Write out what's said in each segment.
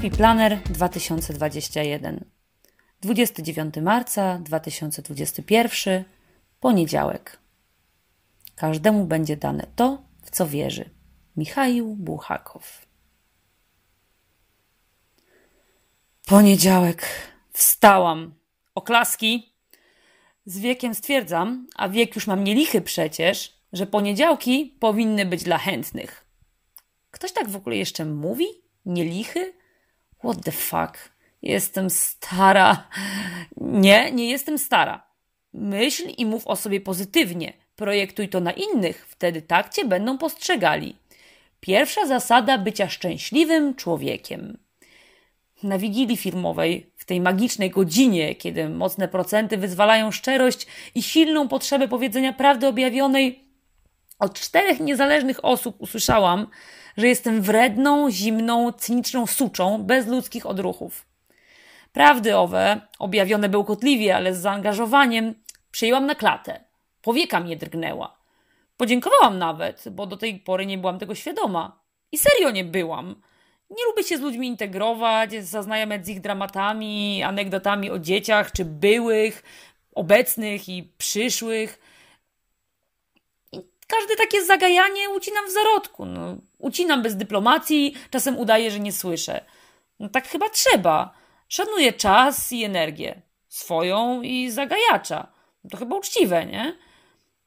Happy Planner 2021. 29 marca 2021, poniedziałek. Każdemu będzie dane to, w co wierzy. Michał Buchakow. Poniedziałek. Wstałam. Oklaski. Z wiekiem stwierdzam, a wiek już mam nielichy przecież, że poniedziałki powinny być dla chętnych. Ktoś tak w ogóle jeszcze mówi? Nielichy? What the fuck? Jestem stara. Nie, nie jestem stara. Myśl i mów o sobie pozytywnie. Projektuj to na innych, wtedy tak cię będą postrzegali. Pierwsza zasada bycia szczęśliwym człowiekiem. Na wigilii firmowej, w tej magicznej godzinie, kiedy mocne procenty wyzwalają szczerość i silną potrzebę powiedzenia prawdy objawionej, od czterech niezależnych osób usłyszałam, że jestem wredną, zimną, cyniczną suczą bez ludzkich odruchów. Prawdy owe, objawione bełkotliwie, ale z zaangażowaniem, przyjęłam na klatę. Powieka mnie drgnęła. Podziękowałam nawet, bo do tej pory nie byłam tego świadoma. I serio nie byłam. Nie lubię się z ludźmi integrować, zaznajamiać z ich dramatami, anegdotami o dzieciach, czy byłych, obecnych i przyszłych. I każde takie zagajanie ucinam w zarodku. No, ucinam bez dyplomacji, czasem udaję, że nie słyszę. No tak chyba trzeba. Szanuję czas i energię. Swoją i zagajacza. To chyba uczciwe, nie?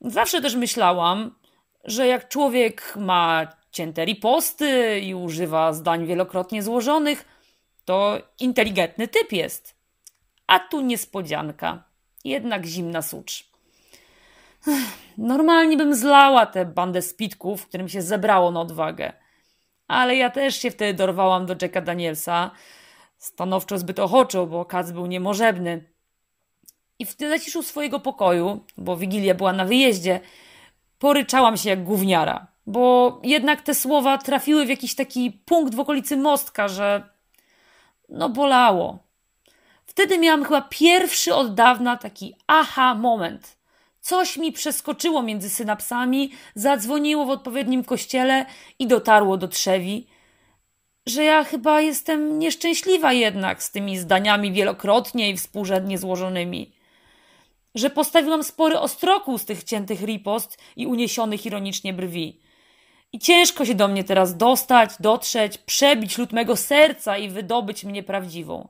Zawsze też myślałam, że jak człowiek ma cięte riposty i używa zdań wielokrotnie złożonych, to inteligentny typ jest. A tu niespodzianka. Jednak zimna sucz. Normalnie bym zlała tę bandę spitków, którym się zebrało na odwagę. Ale ja też się wtedy dorwałam do Jacka Danielsa, stanowczo zbyt ochoczo, bo kac był niemożebny. I w zaciszu swojego pokoju, bo Wigilia była na wyjeździe, poryczałam się jak gówniara, bo jednak te słowa trafiły w jakiś taki punkt w okolicy mostka, że no bolało. Wtedy miałam chyba pierwszy od dawna taki aha moment. Coś mi przeskoczyło między synapsami, zadzwoniło w odpowiednim kościele i dotarło do trzewi, że ja chyba jestem nieszczęśliwa jednak z tymi zdaniami wielokrotnie i współrzędnie złożonymi. Że postawiłam spory ostroku z tych ciętych ripost i uniesionych ironicznie brwi. I ciężko się do mnie teraz dostać, dotrzeć, przebić lód mego serca i wydobyć mnie prawdziwą.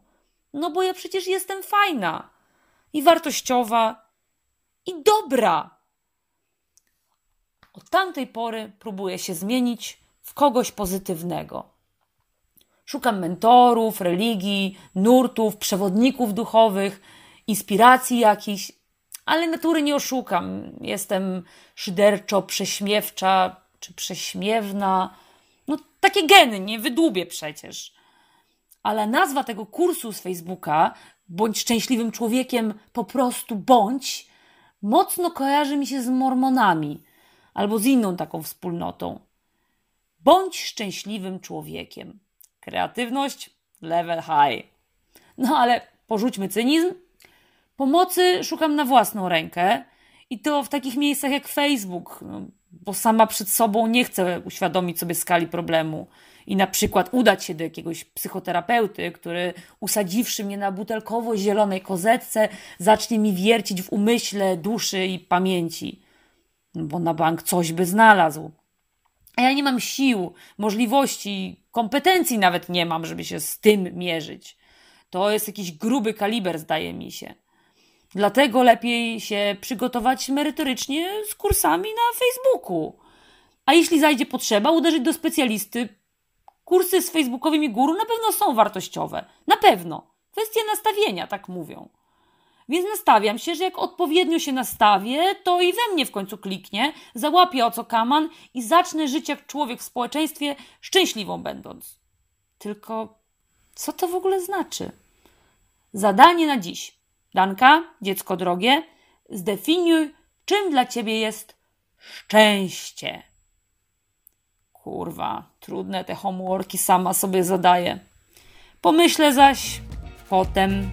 No bo ja przecież jestem fajna i wartościowa i dobra. Od tamtej pory próbuję się zmienić w kogoś pozytywnego. Szukam mentorów, religii, nurtów, przewodników duchowych, inspiracji jakichś, ale natury nie oszukam. Jestem szyderczo prześmiewcza czy prześmiewna. No, takie geny, nie wydłubię przecież. Ale nazwa tego kursu z Facebooka, bądź szczęśliwym człowiekiem, po prostu bądź, mocno kojarzy mi się z mormonami albo z inną taką wspólnotą. Bądź szczęśliwym człowiekiem. Kreatywność level high. No ale porzućmy cynizm. Pomocy szukam na własną rękę i to w takich miejscach jak Facebook, no, bo sama przed sobą nie chcę uświadomić sobie skali problemu i na przykład udać się do jakiegoś psychoterapeuty, który usadziwszy mnie na butelkowo zielonej kozetce, zacznie mi wiercić w umyśle, duszy i pamięci. No, bo na bank coś by znalazł. A ja nie mam sił, możliwości, kompetencji nawet nie mam, żeby się z tym mierzyć. To jest jakiś gruby kaliber, zdaje mi się. Dlatego lepiej się przygotować merytorycznie z kursami na Facebooku. A jeśli zajdzie potrzeba, uderzyć do specjalisty. Kursy z facebookowymi guru na pewno są wartościowe. Na pewno. Kwestie nastawienia, tak mówią. Więc nastawiam się, że jak odpowiednio się nastawię, to i we mnie w końcu kliknie, załapię o co kaman i zacznę żyć jak człowiek w społeczeństwie, szczęśliwą będąc. Tylko co to w ogóle znaczy? Zadanie na dziś. Danka, dziecko drogie, zdefiniuj, czym dla ciebie jest szczęście. Kurwa, trudne te homeworki sama sobie zadaję. Pomyślę zaś potem